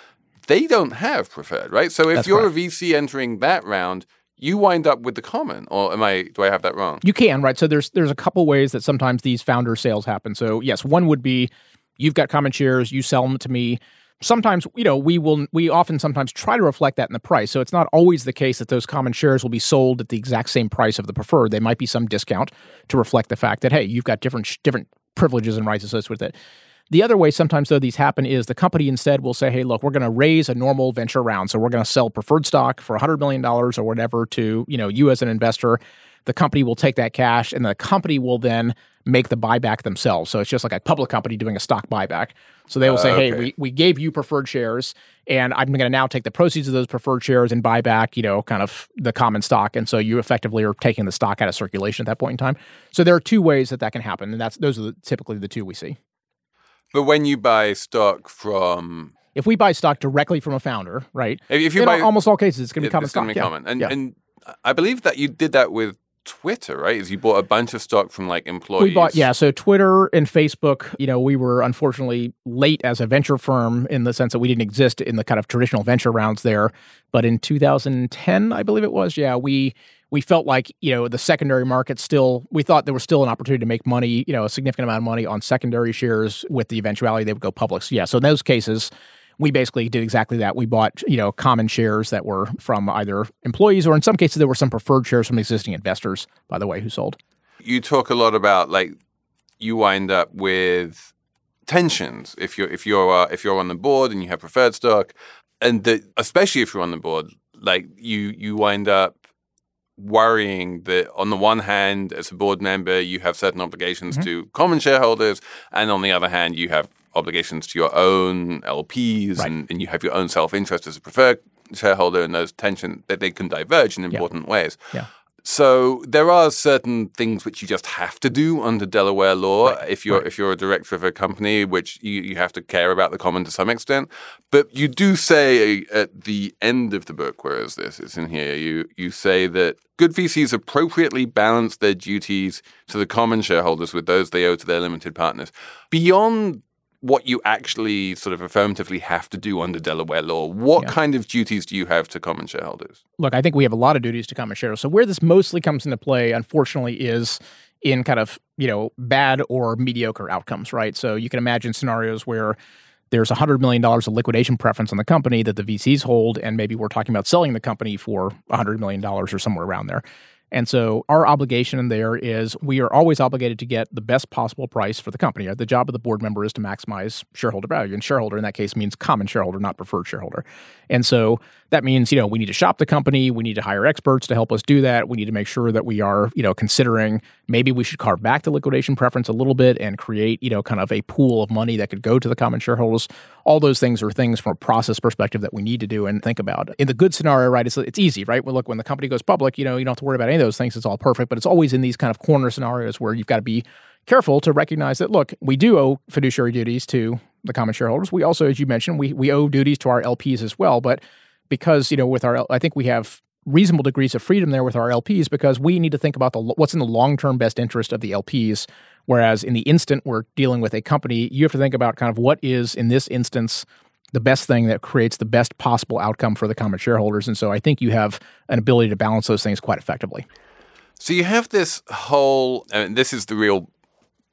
They don't have preferred, right? So if That's you're a VC entering that round, you wind up with the common, or am I? Do I have that wrong? You can, right? So there's there's a couple ways that sometimes these founder sales happen. So yes, one would be you've got common shares, you sell them to me. Sometimes, you know, we will we often sometimes try to reflect that in the price. So it's not always the case that those common shares will be sold at the exact same price of the preferred. They might be some discount to reflect the fact that hey, you've got different sh- different privileges and rights associated with it. The other way sometimes though these happen is the company instead will say, "Hey, look, we're going to raise a normal venture round, so we're going to sell preferred stock for $100 million or whatever to you know you as an investor." The company will take that cash, and the company will then make the buyback themselves. So it's just like a public company doing a stock buyback. So they will say, ah, "Hey, okay. we we gave you preferred shares, and I'm going to now take the proceeds of those preferred shares and buy back, you know, kind of the common stock." And so you effectively are taking the stock out of circulation at that point in time. So there are two ways that that can happen, and that's those are the, typically the two we see. But when you buy stock from, If we buy stock directly from a founder, right? if, you in buy almost all cases, it's going to be common it's stock. be yeah. common, and Yeah. and I believe that you did that with Twitter, right? Is you bought a bunch of stock from like employees. We bought, yeah. So Twitter and Facebook, you know, we were unfortunately late as a venture firm in the sense that we didn't exist in the kind of traditional venture rounds there. But in 2010, I believe it was, yeah, we we felt like you know the secondary market still. We thought there was still an opportunity to make money, you know, a significant amount of money on secondary shares with the eventuality they would go public. So yeah, so in those cases. We basically did exactly that. We bought, you know, common shares that were from either employees or in some cases there were some preferred shares from existing investors, by the way, who sold. You talk a lot about like you wind up with tensions if you're if you're uh, if you're on the board and you have preferred stock, and the, especially if you're on the board, like you you wind up worrying that on the one hand as a board member you have certain obligations Mm-hmm. to common shareholders and on the other hand you have obligations to your own LPs Right. and, and you have your own self-interest as a preferred shareholder and those tension that they can diverge in important ways. Yeah. So there are certain things which you just have to do under Delaware law if you're if you're a director of a company, which you, you have to care about the common to some extent. But you do say uh, at the end of the book, where is this? It's in here. You you say that good VCs appropriately balance their duties to the common shareholders with those they owe to their limited partners. Beyond what you actually sort of affirmatively have to do under Delaware law, what Yeah. kind of duties do you have to common shareholders? look, I think we have a lot of duties to common shareholders. So where this mostly comes into play, unfortunately, is in kind of you know bad or mediocre outcomes, right? So you can imagine scenarios where there's $100 million of liquidation preference on the company that the VCs hold, and maybe we're talking about selling the company for $100 million or somewhere around there. And so our obligation there is we are always obligated to get the best possible price for the company. The job of the board member is to maximize shareholder value. And shareholder in that case means common shareholder, not preferred shareholder. And so that means, you know, we need to shop the company, we need to hire experts to help us do that. We need to make sure that we are, you know, considering maybe we should carve back the liquidation preference a little bit and create, you know, kind of a pool of money that could go to the common shareholders. All those things are things from a process perspective that we need to do and think about. In the good scenario, right, it's, it's easy, right? Well, look, when the company goes public, you know, you don't have to worry about any of those things. It's all perfect. But it's always in these kind of corner scenarios where you've got to be careful to recognize that, look, we do owe fiduciary duties to the common shareholders. We also, as you mentioned, we, we owe duties to our LPs as well. But because, you know, with our, I think we have reasonable degrees of freedom there with our LPs because we need to think about the what's in the long-term best interest of the LPs. Whereas in the instant we're dealing with a company, you have to think about kind of what is in this instance the best thing that creates the best possible outcome for the common shareholders. And so I think you have an ability to balance those things quite effectively. So you have this whole, I and this is the real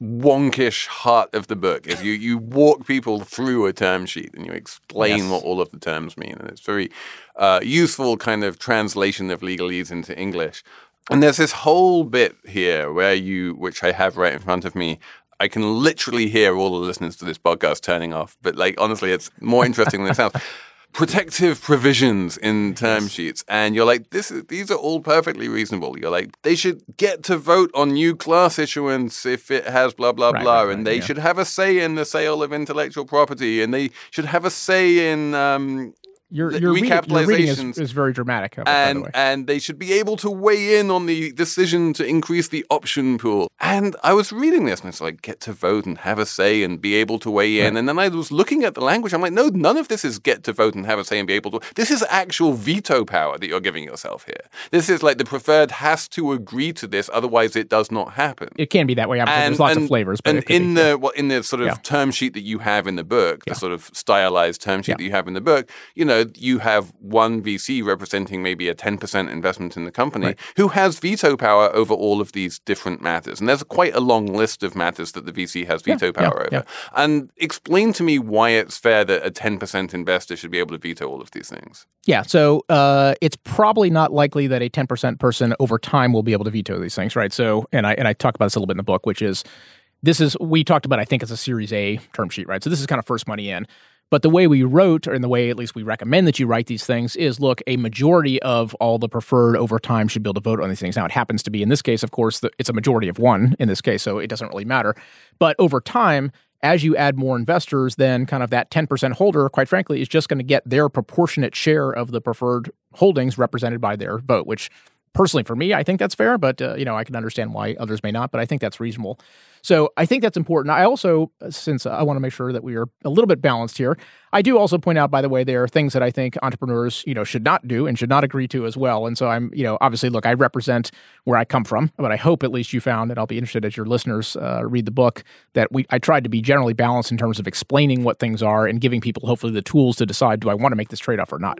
wonkish heart of the book. Is you you walk people through a term sheet and you explain Yes. what all of the terms mean, and it's very uh, useful kind of translation of legalese into English. And there's this whole bit here where you, which I have right in front of me. I can literally hear all the listeners to this podcast turning off, but like honestly, it's more interesting than it sounds. Protective provisions in term sheets, and you're like, this is these are all perfectly reasonable. You're like, they should get to vote on new class issuance if it has blah blah Right, blah, right, and right, they yeah. should have a say in the sale of intellectual property, and they should have a say in um, Your, your, reading is, is very dramatic, it, by the and way. and they should be able to weigh in on the decision to increase the option pool. And I was reading this, and it's like get to vote and have a say and be able to weigh in. And then I was looking at the language. I'm like, no, none of this is get to vote and have a say and be able to. This is actual veto power that you're giving yourself here. This is like the preferred has to agree to this, otherwise it does not happen. It can be that way. Obviously, there's lots of flavors, but and in be, yeah. the well, in the sort of Yeah. term sheet that you have in the book, the sort of stylized term sheet Yeah. that you have in the book, you know, you have one VC representing maybe a ten percent investment in the company Right. who has veto power over all of these different matters, and there's quite a long list of matters that the VC has veto yeah, power over. yeah. And explain to me why it's fair that a ten percent investor should be able to veto all of these things. Yeah, so uh, it's probably not likely that a 10% person over time will be able to veto these things, right? So, and I and I talk about this a little bit in the book, which is this is we talked about. I think it's a Series A term sheet, right? So this is kind of first money in. But the way we wrote, or in the way at least we recommend that you write these things, is look, a majority of all the preferred over time should be able to vote on these things. Now, it happens to be in this case, of course, it's a majority of one in this case, so it doesn't really matter. But over time, as you add more investors, then kind of that 10% holder, quite frankly, is just going to get their proportionate share of the preferred holdings represented by their vote, which personally for me, I think that's fair, but uh, you know, I can understand why others may not, but I think that's reasonable. So I think that's important. I also, uh, since I want to make sure that we are a little bit balanced here, I do also point out, by the way, there are things that I think entrepreneurs, you know, should not do and should not agree to as well. And so I'm, you know, obviously, look, I represent where I come from, but I hope at least you found, and I'll be interested as your listeners uh, read the book, that we I tried to be generally balanced in terms of explaining what things are and giving people hopefully the tools to decide, do I want to make this trade off or not?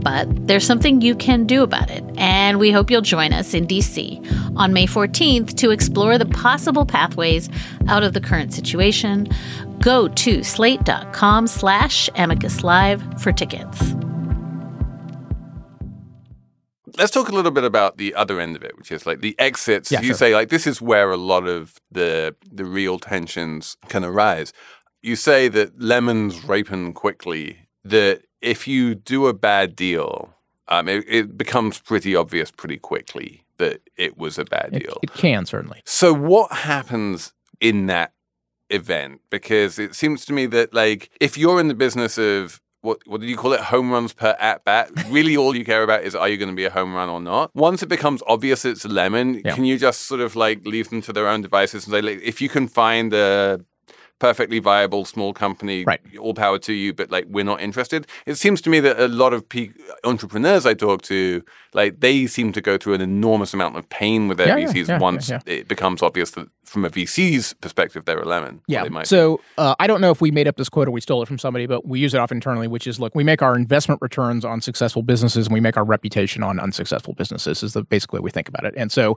But there's something you can do about it, and we hope you'll join us in DC on May 14th to explore the possible pathways out of the current situation. Go to slate.com slash amicus live for tickets. Let's talk a little bit about the other end of it, which is like the exits. Yeah, you sure. say like this is where a lot of the the real tensions can arise. You say that lemons ripen quickly. That if you do a bad deal, um, it, it becomes pretty obvious pretty quickly that it was a bad It, deal. it can certainly. So what happens in that event? Because it seems to me that like if you're in the business of what what did you call it? Home runs per at bat. Really, all you care about is are you going to be a home run or not. Once it becomes obvious it's a lemon, Yeah. can you just sort of like leave them to their own devices and say, like, if you can find a perfectly viable small company, Right. all power to you, but like we're not interested. It seems to me that a lot of pe- entrepreneurs I talk to, like they seem to go through an enormous amount of pain with their Yeah, VCs yeah, once yeah. it becomes obvious that from a VC's perspective they're a lemon. Yeah. So uh, I don't know if we made up this quote or we stole it from somebody, but we use it often internally, which is look, we make our investment returns on successful businesses and we make our reputation on unsuccessful businesses, is the basically way we think about it. And so,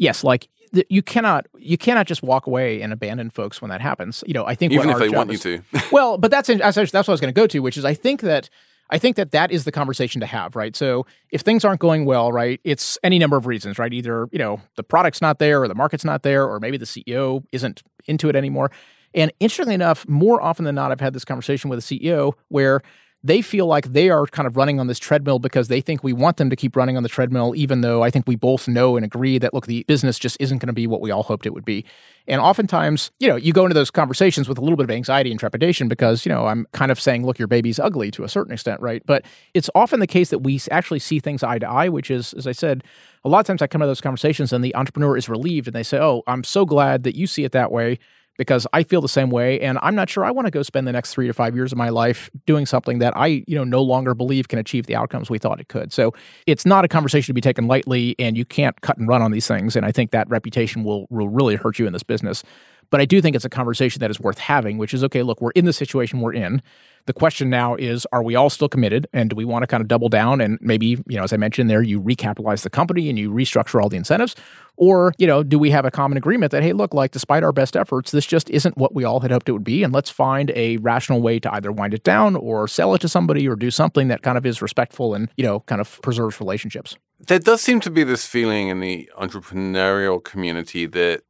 yes, like th- you cannot you cannot just walk away and abandon folks when that happens. You know, I think even if they want you to. well, but that's that's that's what I was going to go to, which is I think that I think that that is the conversation to have, right? So if things aren't going well, right, it's any number of reasons, right? Either you know the product's not there, or the market's not there, or maybe the CEO isn't into it anymore. And interestingly enough, more often than not, I've had this conversation with a CEO where they feel like they are kind of running on this treadmill because they think we want them to keep running on the treadmill, even though I think we both know and agree that, look, the business just isn't going to be what we all hoped it would be. And oftentimes, you know, you go into those conversations with a little bit of anxiety and trepidation because, you know, I'm kind of saying, look, your baby's ugly to a certain extent, right? But it's often the case that we actually see things eye to eye, which is, as I said, a lot of times I come of those conversations and the entrepreneur is relieved and they say, oh, I'm so glad that you see it that way because I feel the same way and I'm not sure I want to go spend the next 3 to 5 years of my life doing something that I, you know, no longer believe can achieve the outcomes we thought it could. So, it's not a conversation to be taken lightly and you can't cut and run on these things and I think that reputation will will really hurt you in this business. But I do think it's a conversation that is worth having, which is okay, look, we're in the situation we're in. The question now is are we all still committed and do we want to kind of double down and maybe, you know, as I mentioned there, you recapitalize the company and you restructure all the incentives? Or, you know, do we have a common agreement that, hey, look, like despite our best efforts, this just isn't what we all had hoped it would be. And let's find a rational way to either wind it down or sell it to somebody or do something that kind of is respectful and, you know, kind of preserves relationships. There does seem to be this feeling in the entrepreneurial community that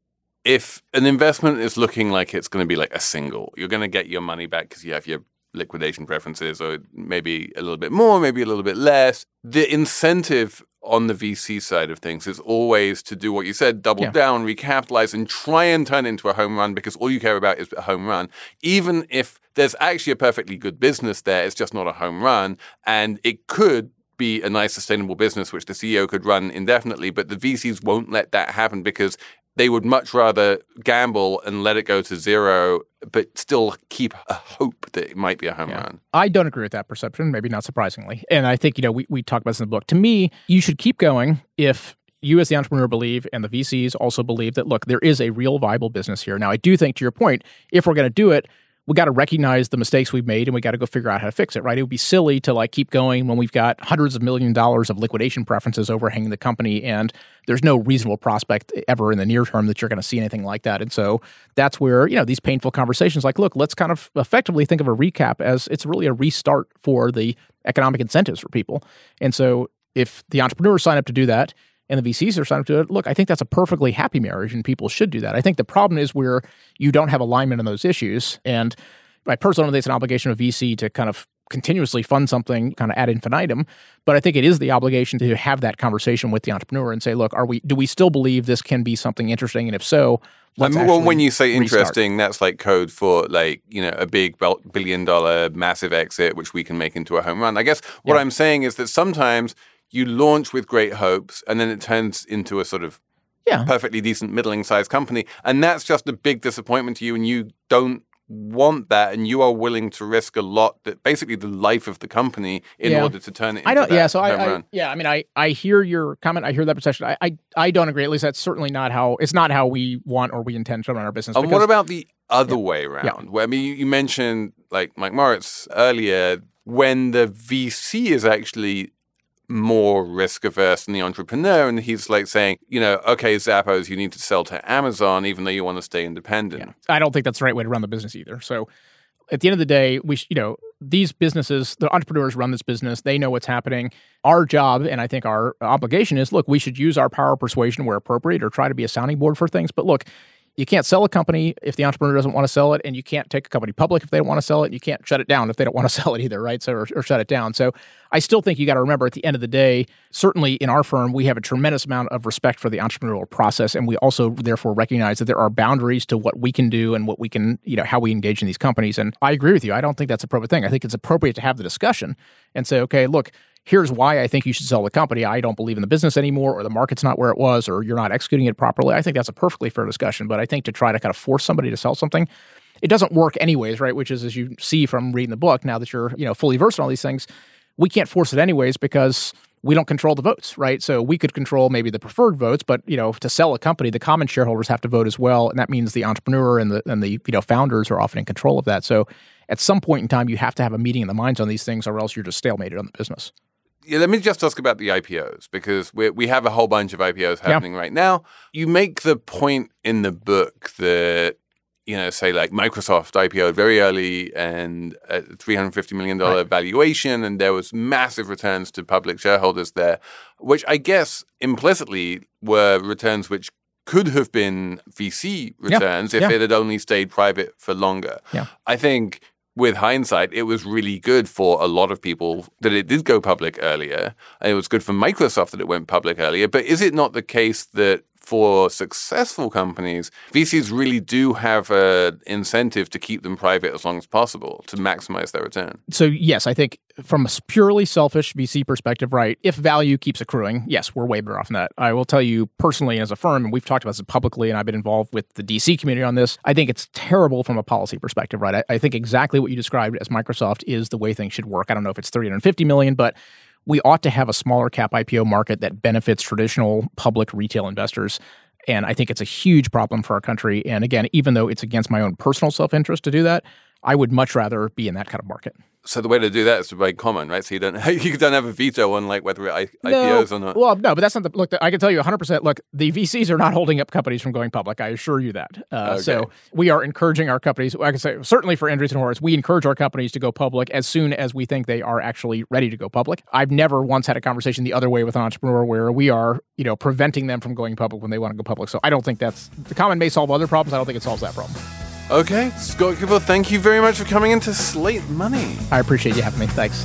if an investment is looking like it's going to be like a single, you're going to get your money back because you have your liquidation preferences or maybe a little bit more, maybe a little bit less. The incentive on the VC side of things is always to do what you said, double Yeah. down, recapitalize, and try and turn into a home run because all you care about is a home run. Even if there's actually a perfectly good business there, it's just not a home run. And it could be a nice sustainable business which the CEO could run indefinitely, but the VCs won't let that happen because they would much rather gamble and let it go to zero, but still keep a hope that it might be a home run. I don't agree with that perception, maybe not surprisingly. And I think, you know, we, we talk about this in the book. To me, you should keep going if you as the entrepreneur believe and the VCs also believe that, look, there is a real viable business here. Now, I do think, to your point, if we're going to do it, we got to recognize the mistakes we've made and we got to go figure out how to fix it, right? It would be silly to like keep going when we've got hundreds of million dollars of liquidation preferences overhanging the company and there's no reasonable prospect ever in the near term that you're going to see anything like that. And so that's where, you know, these painful conversations like, look, let's kind of effectively think of a recap as it's really a restart for the economic incentives for people. And so if the entrepreneurs sign up to do that, and the VCs are signed up to it. Look, I think that's a perfectly happy marriage, and people should do that. I think the problem is where you don't have alignment on those issues. And I personally think it's an obligation of VC to kind of continuously fund something kind of ad infinitum. But I think it is the obligation to have that conversation with the entrepreneur and say, look, are we do we still believe this can be something interesting? And if so, mean, well, when you say restart. interesting, that's like code for like you know a big billion dollar massive exit, which we can make into a home run. I guess what Yeah. I'm saying is that sometimes you launch with great hopes, and then it turns into a sort of Yeah. perfectly decent middling sized company, and that's just a big disappointment to you, and you don't want that, and you are willing to risk a lot that basically the life of the company in Yeah. order to turn it. Into I don't. Yeah. So I, I. Yeah. I mean, I. I hear your comment. I hear that perception. I. I, I don't agree. At least that's certainly not how. It's not how we want or we intend to run our business. And what about the other way around? Where I mean, you, you mentioned like Mike Moritz earlier, when the VC is actually more risk averse than the entrepreneur, and he's like saying, you know, okay, Zappos, you need to sell to Amazon, even though you want to stay independent. I don't think that's the right way to run the business either. So at the end of the day, we sh- you know these businesses, the entrepreneurs run this business. They know what's happening. Our job, and I think our obligation is, look, we should use our power of persuasion where appropriate, or try to be a sounding board for things. But look. You can't sell a company if the entrepreneur doesn't want to sell it, and you can't take a company public if they don't want to sell it. And you can't shut it down if they don't want to sell it either, right? So, or, or shut it down. So, I still think you got to remember at the end of the day, certainly in our firm, we have a tremendous amount of respect for the entrepreneurial process, and we also therefore recognize that there are boundaries to what we can do and what we can, you know, how we engage in these companies. And I agree with you. I don't think that's appropriate thing. I think it's appropriate to have the discussion and say, okay, look, here's why I think you should sell the company. I don't believe in the business anymore, or the market's not where it was, or you're not executing it properly. I think that's a perfectly fair discussion. But I think to try to kind of force somebody to sell something, it doesn't work anyways, right? Which is as you see from reading the book, now that you're, you know, fully versed in all these things, we can't force it anyways because we don't control the votes, right? So we could control maybe the preferred votes, but you know, to sell a company, the common shareholders have to vote as well, and that means the entrepreneur and the and the you know founders are often in control of that. So at some point in time, you have to have a meeting in the minds on these things, or else you're just stalemated on the business. Yeah, let me just ask about the IPOs because we we have a whole bunch of IPOs happening right now. You make the point in the book that you know, say like Microsoft IPO very early and at three hundred fifty million dollar valuation, and there was massive returns to public shareholders there, which I guess implicitly were returns which could have been VC returns if yeah. it had only stayed private for longer. Yeah. I think with hindsight, it was really good for a lot of people that it did go public earlier. And it was good for Microsoft that it went public earlier. But is it not the case that for successful companies, VCs really do have an incentive to keep them private as long as possible to maximize their return. So, yes, I think from a purely selfish VC perspective, right, if value keeps accruing, yes, we're way better off than that. I will tell you personally as a firm, and we've talked about this publicly, and I've been involved with the DC community on this, I think it's terrible from a policy perspective, right? I, I think exactly what you described as Microsoft is the way things should work. I don't know if it's 350 million, but we ought to have a smaller cap IPO market that benefits traditional public retail investors. And I think it's a huge problem for our country. And again, even though it's against my own personal self interest to do that, I would much rather be in that kind of market. So the way to do that is to buy common, right? So you don't you don't have a veto on like whether it no, IPOs or not. Well, no, but that's not the look. I can tell you 100. percent Look, the VCs are not holding up companies from going public. I assure you that. Uh, okay. So we are encouraging our companies. I can say certainly for Andreessen Horowitz, we encourage our companies to go public as soon as we think they are actually ready to go public. I've never once had a conversation the other way with an entrepreneur where we are, you know, preventing them from going public when they want to go public. So I don't think that's the common may solve other problems. I don't think it solves that problem. Okay, Scott Kupor, thank you very much for coming into Slate Money. I appreciate you having me. Thanks.